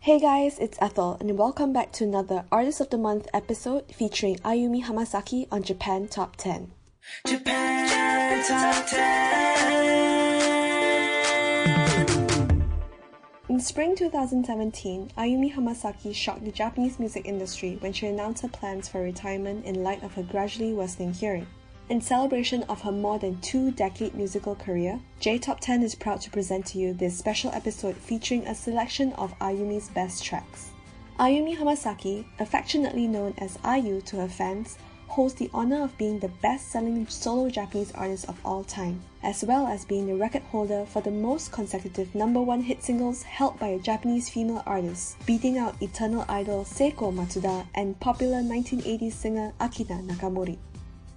Hey guys, it's Ethel, and welcome back to another Artist of the Month episode featuring Ayumi Hamasaki on Japan Top 10. Japan Top 10. In spring 2017, Ayumi Hamasaki shocked the Japanese music industry when she announced her plans for retirement in light of her gradually worsening hearing. In celebration of her more than two decade musical career, J Top 10 is proud to present to you this special episode featuring a selection of Ayumi's best tracks. Ayumi Hamasaki, affectionately known as Ayu to her fans, holds the honor of being the best selling solo Japanese artist of all time, as well as being the record holder for the most consecutive number one hit singles held by a Japanese female artist, beating out eternal idol Seiko Matsuda and popular 1980s singer Akina Nakamori.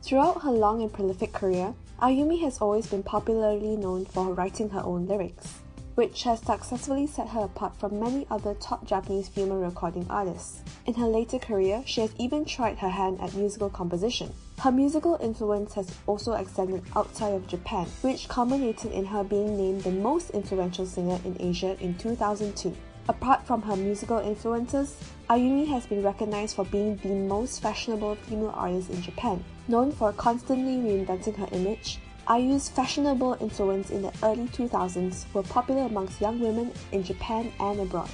Throughout her long and prolific career, Ayumi has always been popularly known for writing her own lyrics, which has successfully set her apart from many other top Japanese female recording artists. In her later career, she has even tried her hand at musical composition. Her musical influence has also extended outside of Japan, which culminated in her being named the most influential singer in Asia in 2002. Apart from her musical influences, Ayumi has been recognized for being the most fashionable female artist in Japan. Known for constantly reinventing her image, Ayu's fashionable influence in the early 2000s were popular amongst young women in Japan and abroad.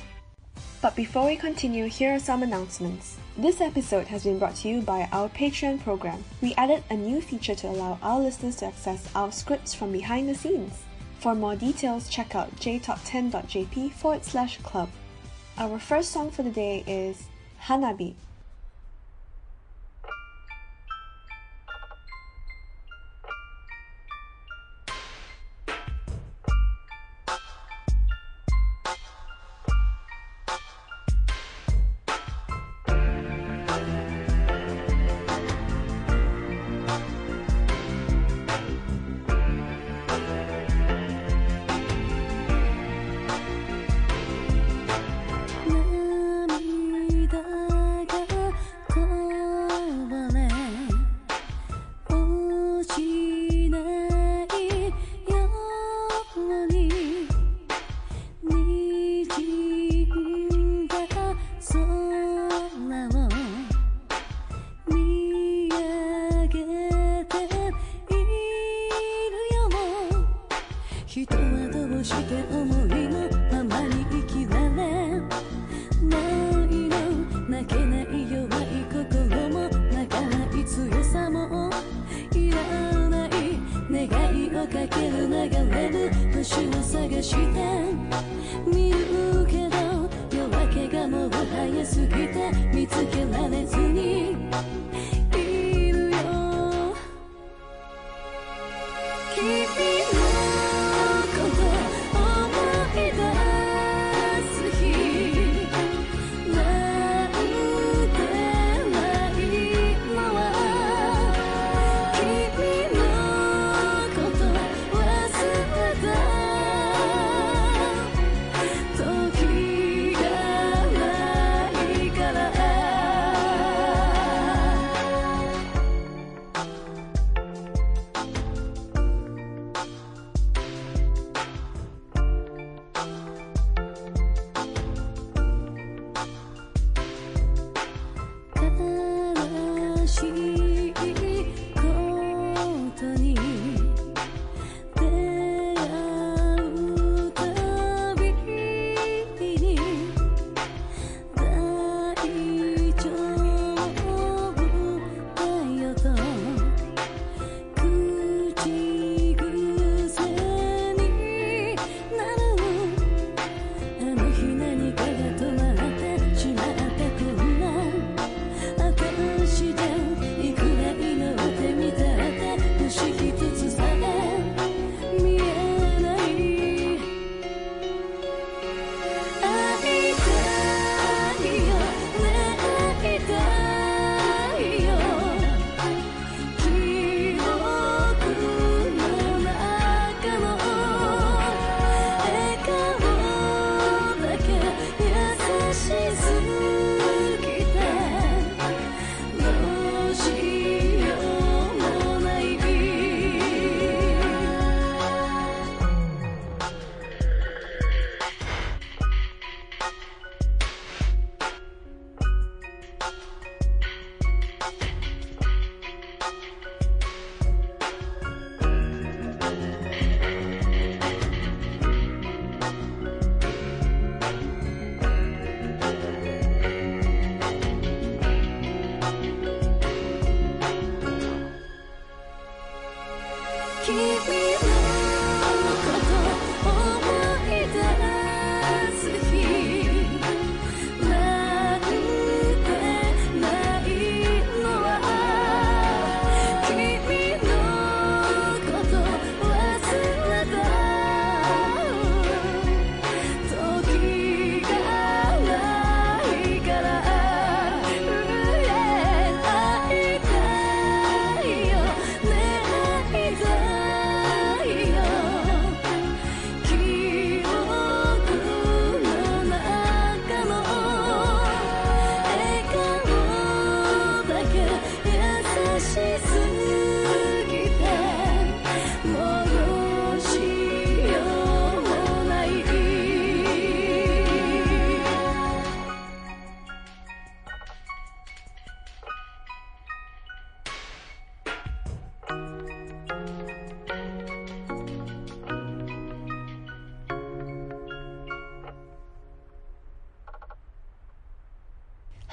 But before we continue, here are some announcements. This episode has been brought to you by our Patreon program. We added a new feature to allow our listeners to access our scripts from behind the scenes. For more details, check out jtop10.jp forward slash club. Our first song for the day is Hanabi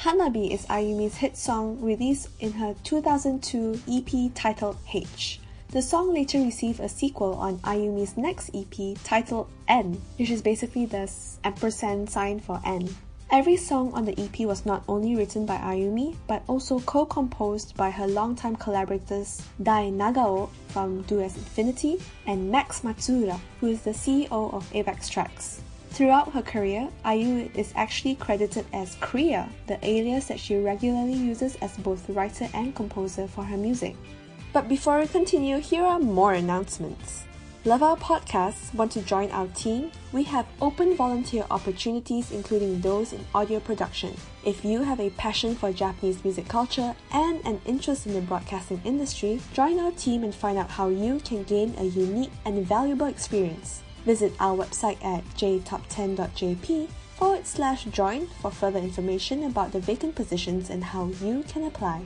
Hanabi is Ayumi's hit song released in her 2002 EP titled H. The song later received a sequel on Ayumi's next EP titled N, which is basically the ampersand sign for N. Every song on the EP was not only written by Ayumi, but also co-composed by her longtime collaborators Dai Nagao from Do As Infinity and Max Matsuura, who is the CEO of Avex Trax. Throughout her career, Ayu is actually credited as CREA, the alias that she regularly uses as both writer and composer for her music. But before we continue, here are more announcements. Love our podcasts? Want to join our team? We have open volunteer opportunities, including those in audio production. If you have a passion for Japanese music culture and an interest in the broadcasting industry, join our team and find out how you can gain a unique and valuable experience. Visit our website at jtop10.jp forward slash join for further information about the vacant positions and how you can apply.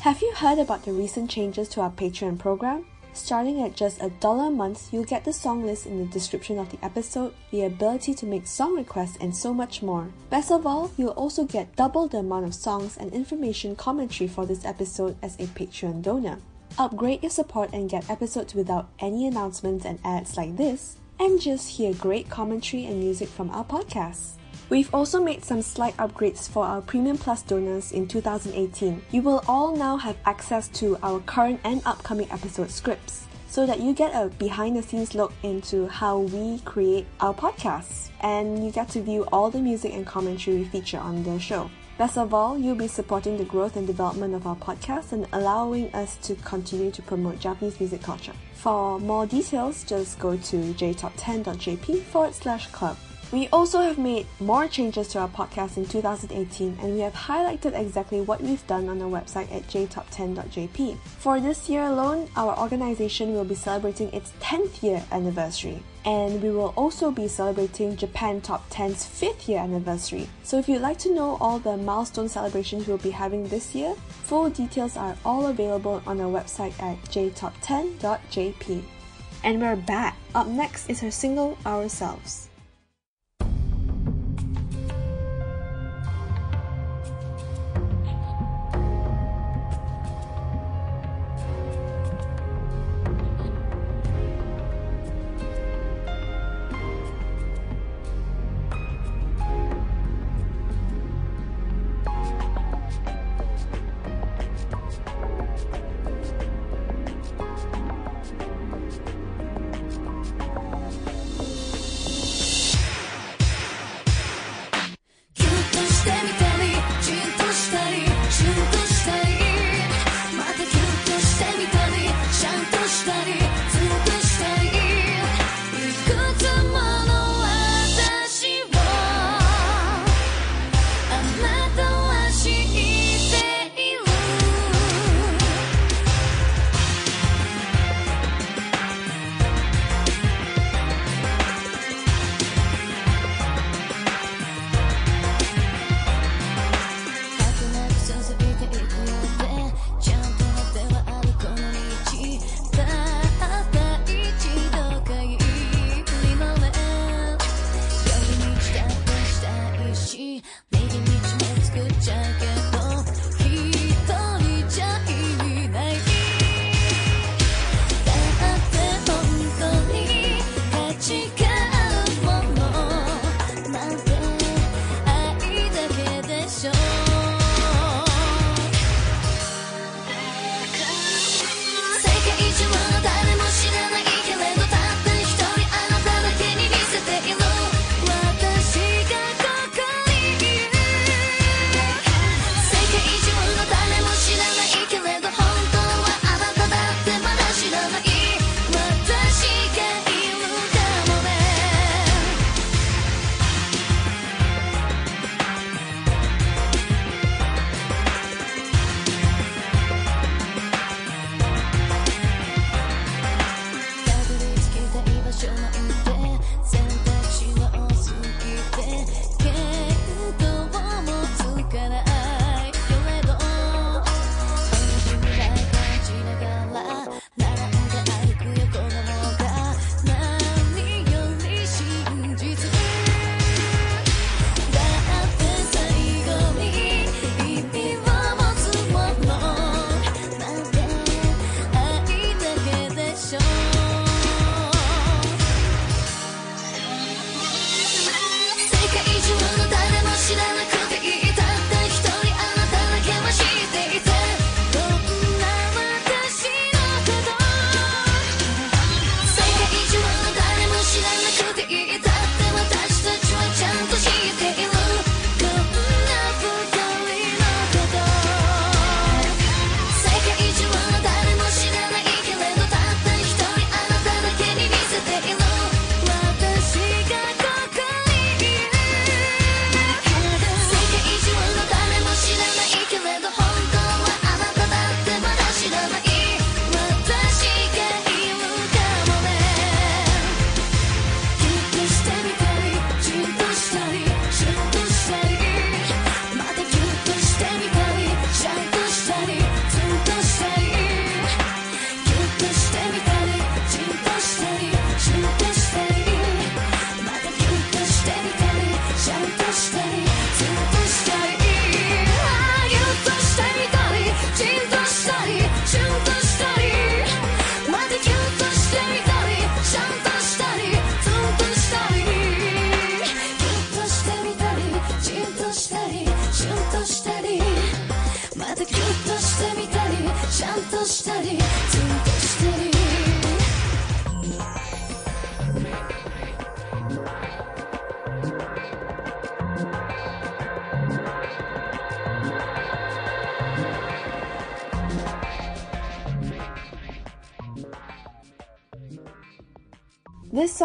Have you heard about the recent changes to our Patreon program? Starting at just a dollar a month, you'll get the song list in the description of the episode, the ability to make song requests, and so much more. Best of all, you'll also get double the amount of songs and information commentary for this episode as a Patreon donor. Upgrade your support and get episodes without any announcements and ads like this, and just hear great commentary and music from our podcasts. We've also made some slight upgrades for our Premium Plus donors in 2018. You will all now have access to our current and upcoming episode scripts so that you get a behind the scenes look into how we create our podcasts and you get to view all the music and commentary we feature on the show. Best of all, you'll be supporting the growth and development of our podcast and allowing us to continue to promote Japanese music culture. For more details, just go to jtop10.jp forward slash club. We also have made more changes to our podcast in 2018 and we have highlighted exactly what we've done on our website at jtop10.jp. For this year alone, our organization will be celebrating its 10th year anniversary and we will also be celebrating Japan Top 10's 5th year anniversary. So if you'd like to know all the milestone celebrations we'll be having this year, full details are all available on our website at jtop10.jp. And we're back. Up next is her single Ourselves.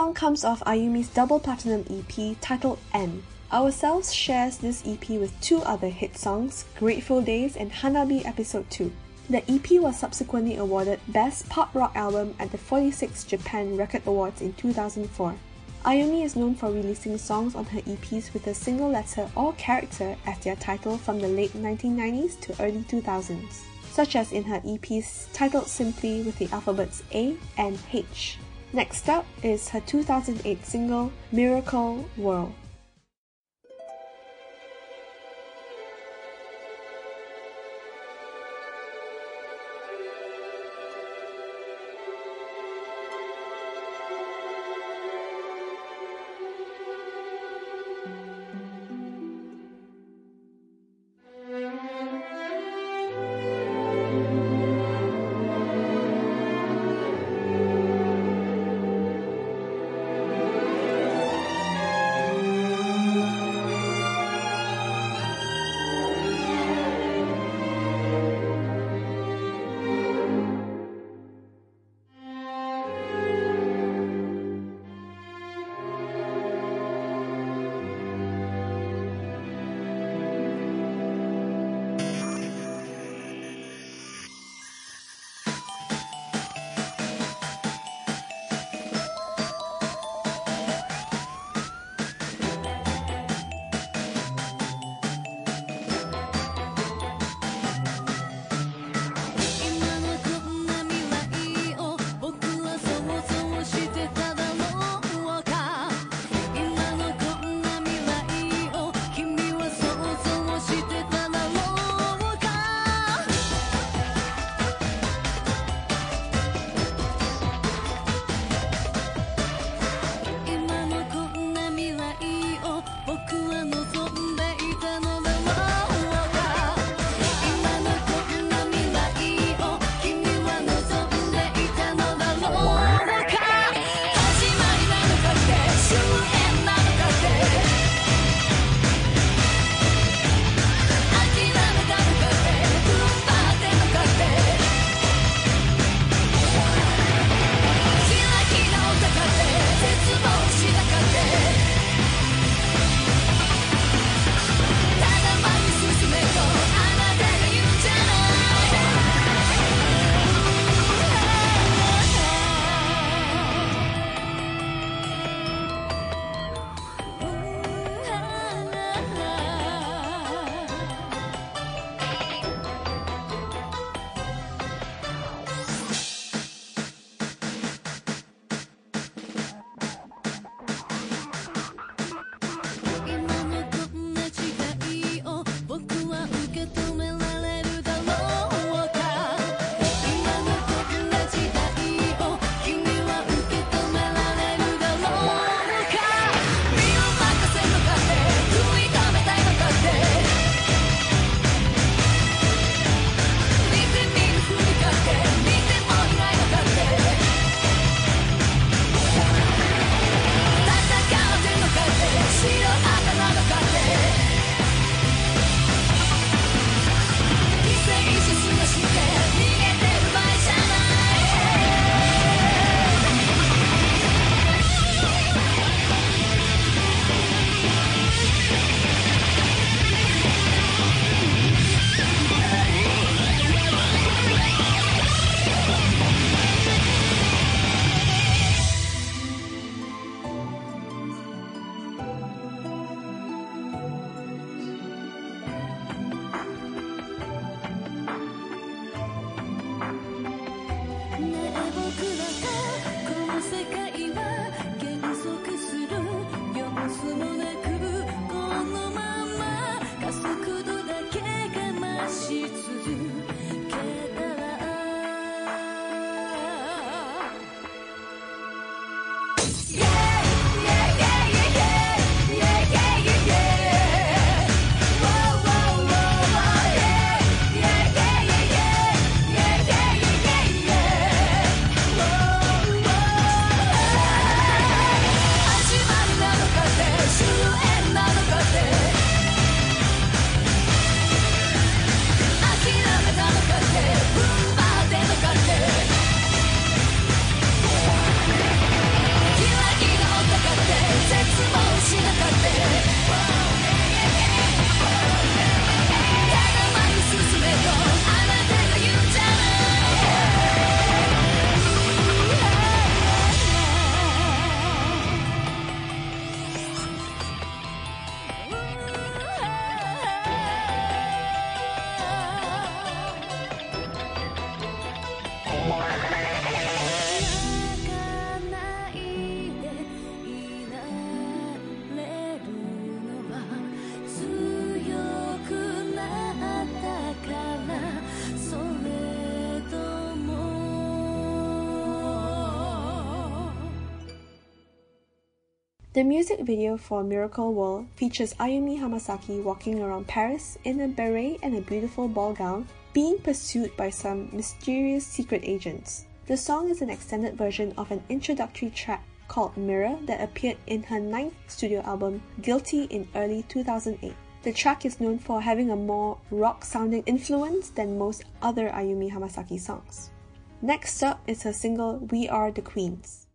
Song comes off Ayumi's double platinum EP titled N. Ourselves shares this EP with two other hit songs, Grateful Days and Hanabi Episode 2. The EP was subsequently awarded Best Pop Rock Album at the 46th Japan Record Awards in 2004. Ayumi is known for releasing songs on her EPs with a single letter or character as their title from the late 1990s to early 2000s, such as in her EPs titled simply with the alphabets A and H. Next up is her 2008 single Mirrorcle World. Music video for Mirrorcle World features Ayumi Hamasaki walking around Paris in a beret and a beautiful ball gown, being pursued by some mysterious secret agents. The song is an extended version of an introductory track called Mirror that appeared in her ninth studio album Guilty in early 2008. The track is known for having a more rock sounding influence than most other Ayumi Hamasaki songs. Next up is her single We Are the Queens.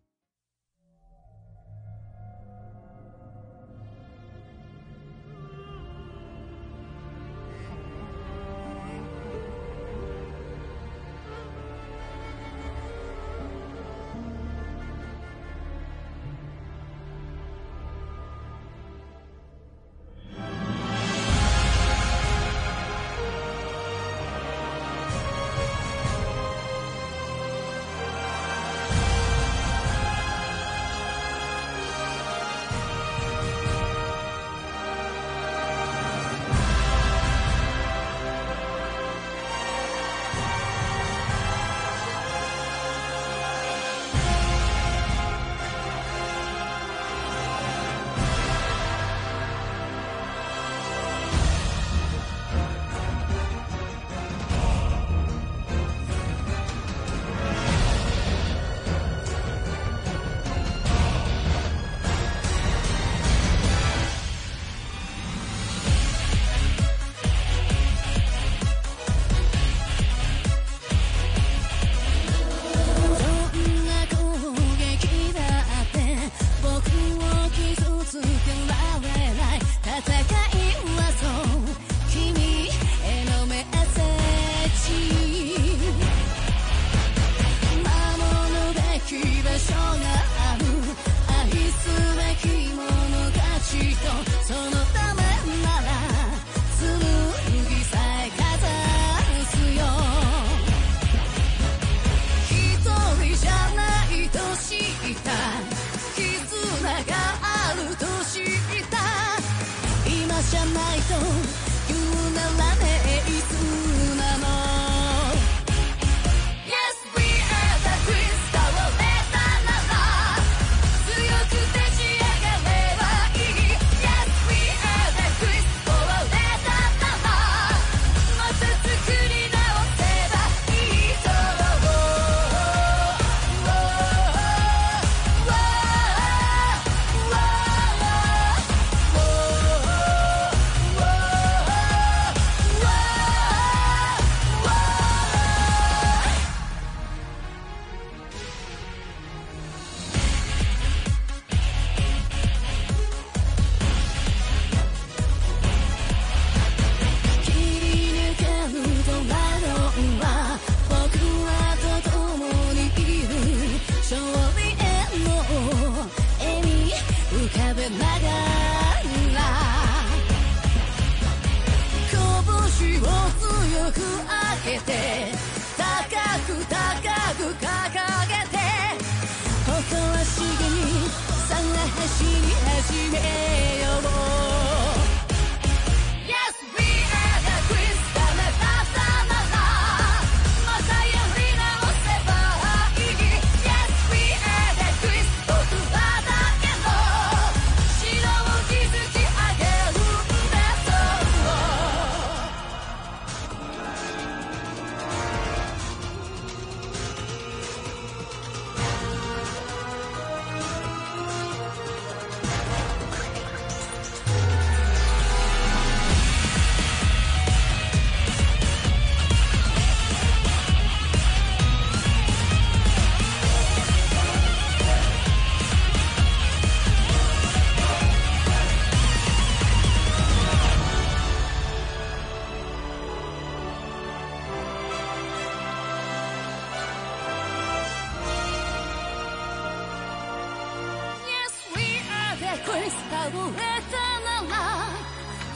れたなら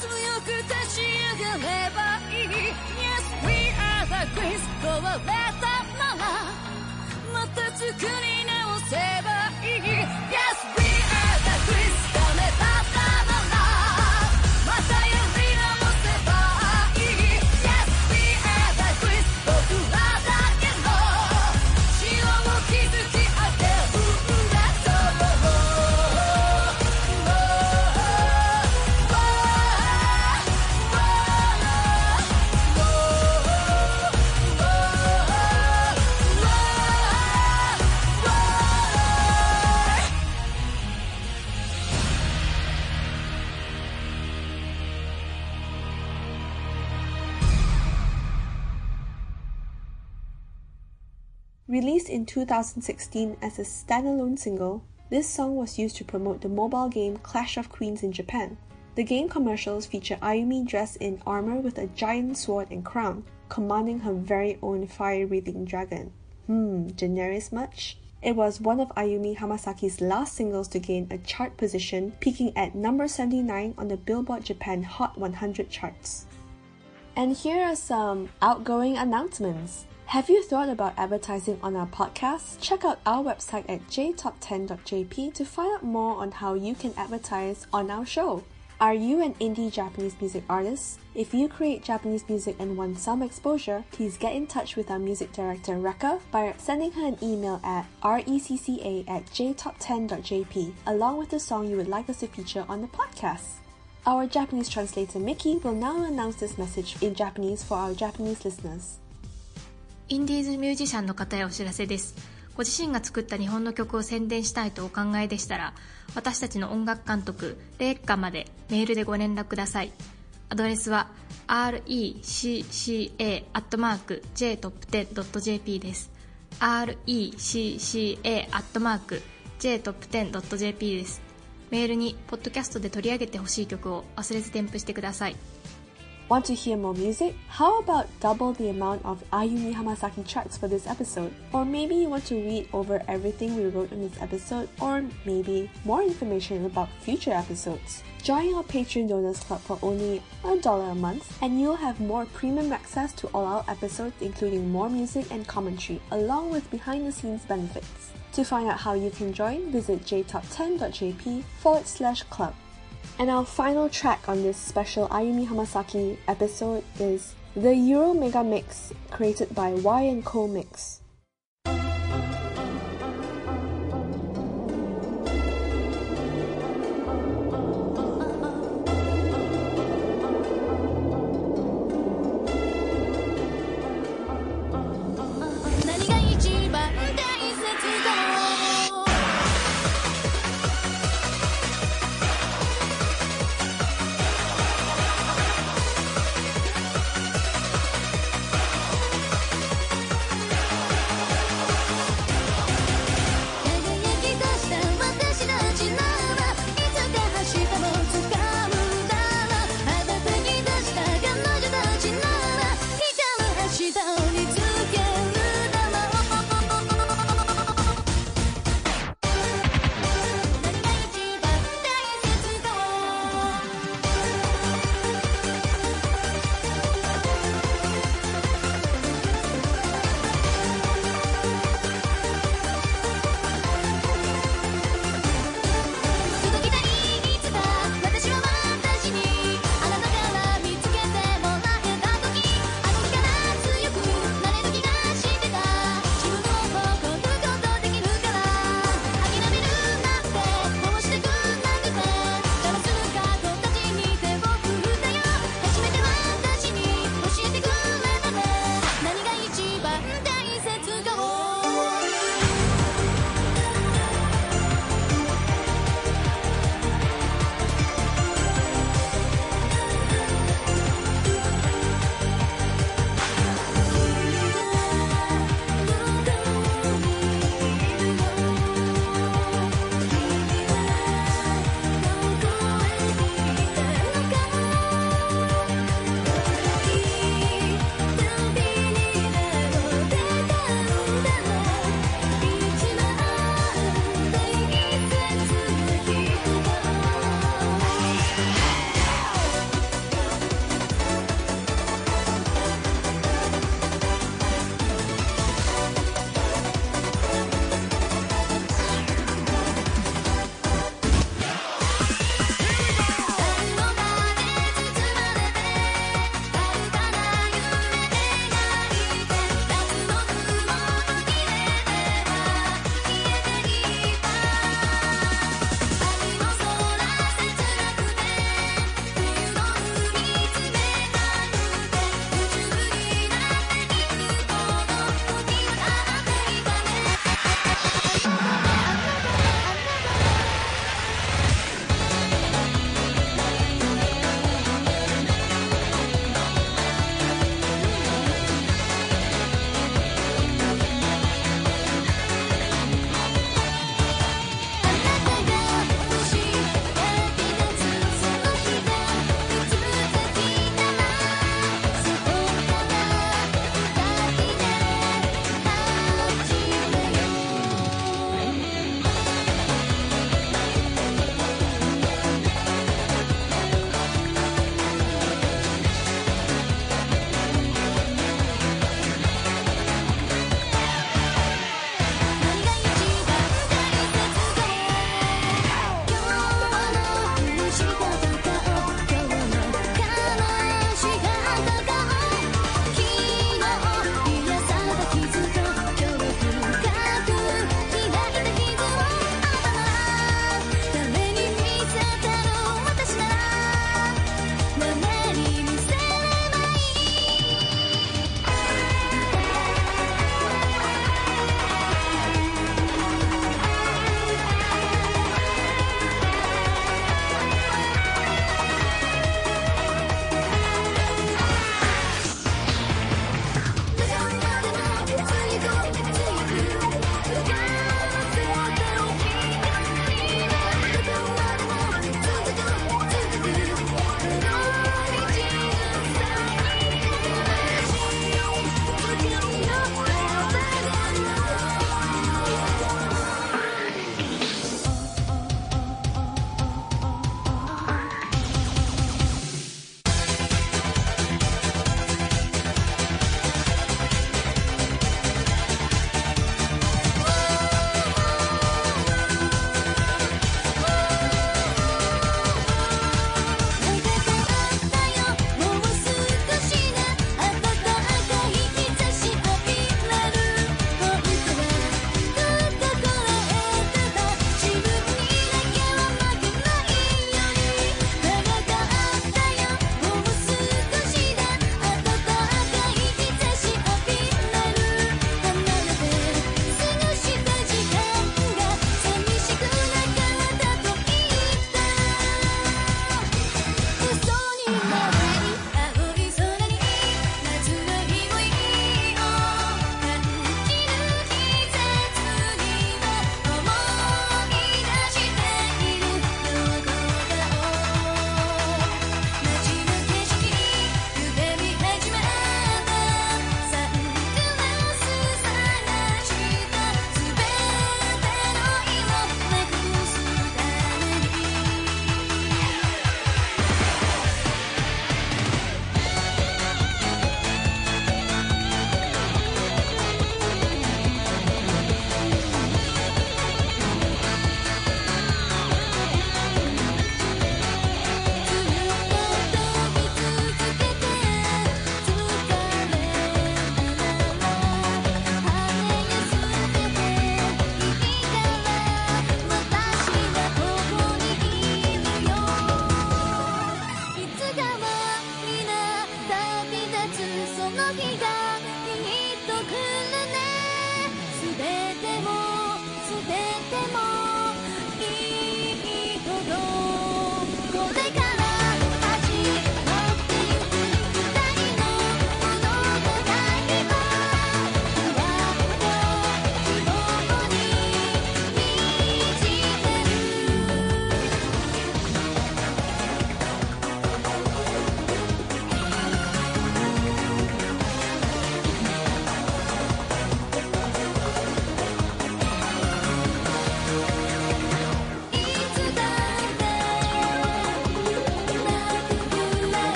強く立ち上がればいい Yes, we are the grace 壊れたならまた作り in 2016 as a standalone single, this song was used to promote the mobile game Clash of Queens in Japan. The game commercials feature Ayumi dressed in armor with a giant sword and crown, commanding her very own fire-breathing dragon. Hmm, generous much? It was one of Ayumi Hamasaki's last singles to gain a chart position, peaking at number 79 on the Billboard Japan Hot 100 charts. And here are some outgoing announcements. Have you thought about advertising on our podcast? Check out our website at jtop10.jp to find out more on how you can advertise on our show. Are you an indie Japanese music artist? If you create Japanese music and want some exposure, please get in touch with our music director Rekka by sending her an email at recca at jtop10.jp along with the song you would like us to feature on the podcast. Our Japanese translator Mickey will now announce this message in Japanese for our Japanese listeners. インディーズミュージシャンの方へお知らせです。ご自身が作った日本の曲を宣伝したいとお考えでしたら、私たちの音楽監督、レイカまでメールでご連絡ください。アドレスは recca.jtop10.jp です。recca.jtop10.jp です。メールに、ポッドキャストで取り上げてほしい曲を忘れず添付してください。Want to hear more music? How about double the amount of Ayumi Hamasaki tracks for this episode? Or maybe you want to read over everything we wrote in this episode, or maybe more information about future episodes. Join our Patreon Donors Club for only a dollar a month, and you'll have more premium access to all our episodes, including more music and commentary, along with behind the scenes benefits. To find out how you can join, visit jtop10.jp forward slash club. And our final track on this special Ayumi Hamasaki episode is the Euro Mega Mix created by Y & Co Mix.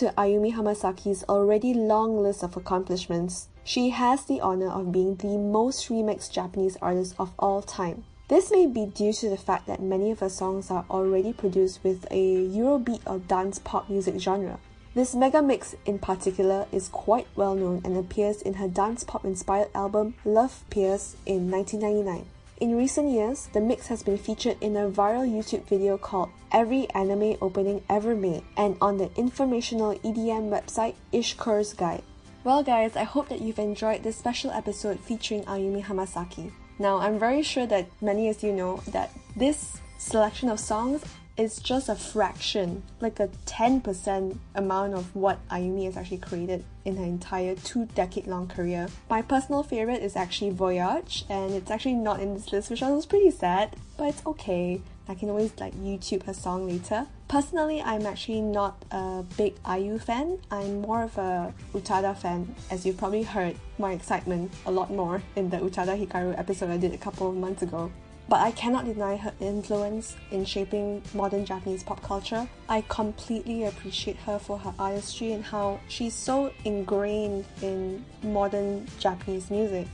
To Ayumi Hamasaki's already long list of accomplishments, she has the honor of being the most remixed Japanese artist of all time. This may be due to the fact that many of her songs are already produced with a Eurobeat or dance pop music genre. This mega mix in particular is quite well known and appears in her dance pop inspired album Loveppears in 1999. In recent years, the mix has been featured in a viral YouTube video called Every Anime Opening Ever Made and on the informational EDM website Ishkur's Guide. Well, guys, I hope that you've enjoyed this special episode featuring Ayumi Hamasaki. Now, I'm very sure that many of you know that this selection of songs is just a fraction, like a 10% amount of what Ayumi has actually created in her entire two decade long career. My personal favorite is actually Voyage, and it's actually not in this list, which I was pretty sad, but it's okay. I can always like YouTube her song later. Personally, I'm actually not a big Ayu fan. I'm more of a Utada fan, as you've probably heard my excitement a lot more in the Utada Hikaru episode I did a couple of months ago. But I cannot deny her influence in shaping modern Japanese pop culture. I completely appreciate her for her artistry and how she's so ingrained in modern Japanese music.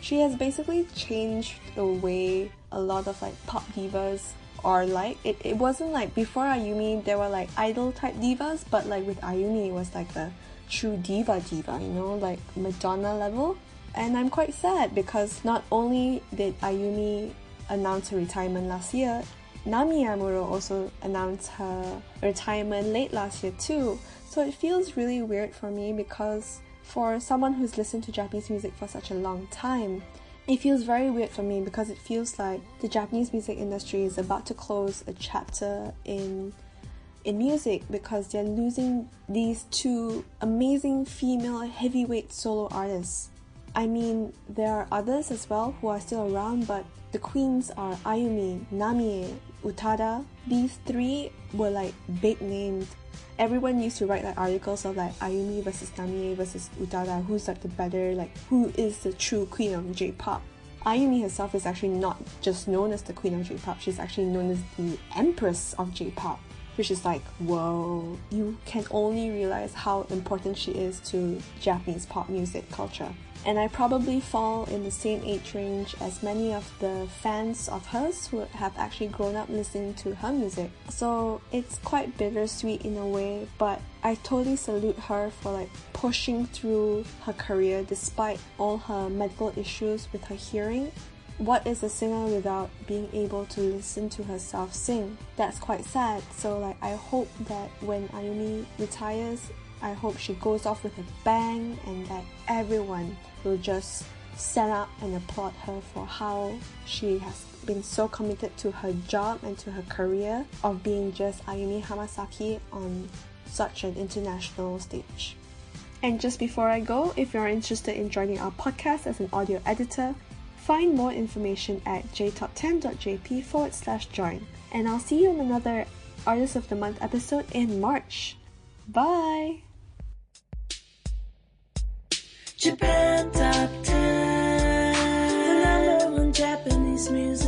She has basically changed the way a lot of like pop divas are like. It, it wasn't like before Ayumi there were like idol type divas, but like with Ayumi it was like the true diva diva, you know, like Madonna level. And I'm quite sad because not only did Ayumi announce her retirement last year, Namie Amuro also announced her retirement late last year too. So it feels really weird for me because for someone who's listened to Japanese music for such a long time, it feels very weird for me because it feels like the Japanese music industry is about to close a chapter in in music because they're losing these two amazing female heavyweight solo artists. I mean, there are others as well who are still around, but the queens are Ayumi, Namie, Utada. These three were like big names. Everyone used to write like articles of like Ayumi versus Namie versus Utada, who's like the better, like who is the true queen of J-pop. Ayumi herself is actually not just known as the queen of J-pop, she's actually known as the empress of J-pop which is like, whoa, you can only realize how important she is to Japanese pop music culture. And I probably fall in the same age range as many of the fans of hers who have actually grown up listening to her music. So it's quite bittersweet in a way, but I totally salute her for like pushing through her career despite all her medical issues with her hearing what is a singer without being able to listen to herself sing? That's quite sad. So like I hope that when Ayumi retires, I hope she goes off with a bang and that everyone will just stand up and applaud her for how she has been so committed to her job and to her career of being just Ayumi Hamasaki on such an international stage. And just before I go, if you're interested in joining our podcast as an audio editor, Find more information at jtop10.jp forward slash join. And I'll see you in another Artist of the Month episode in March. Bye! Japan Top 10, the number one Japanese music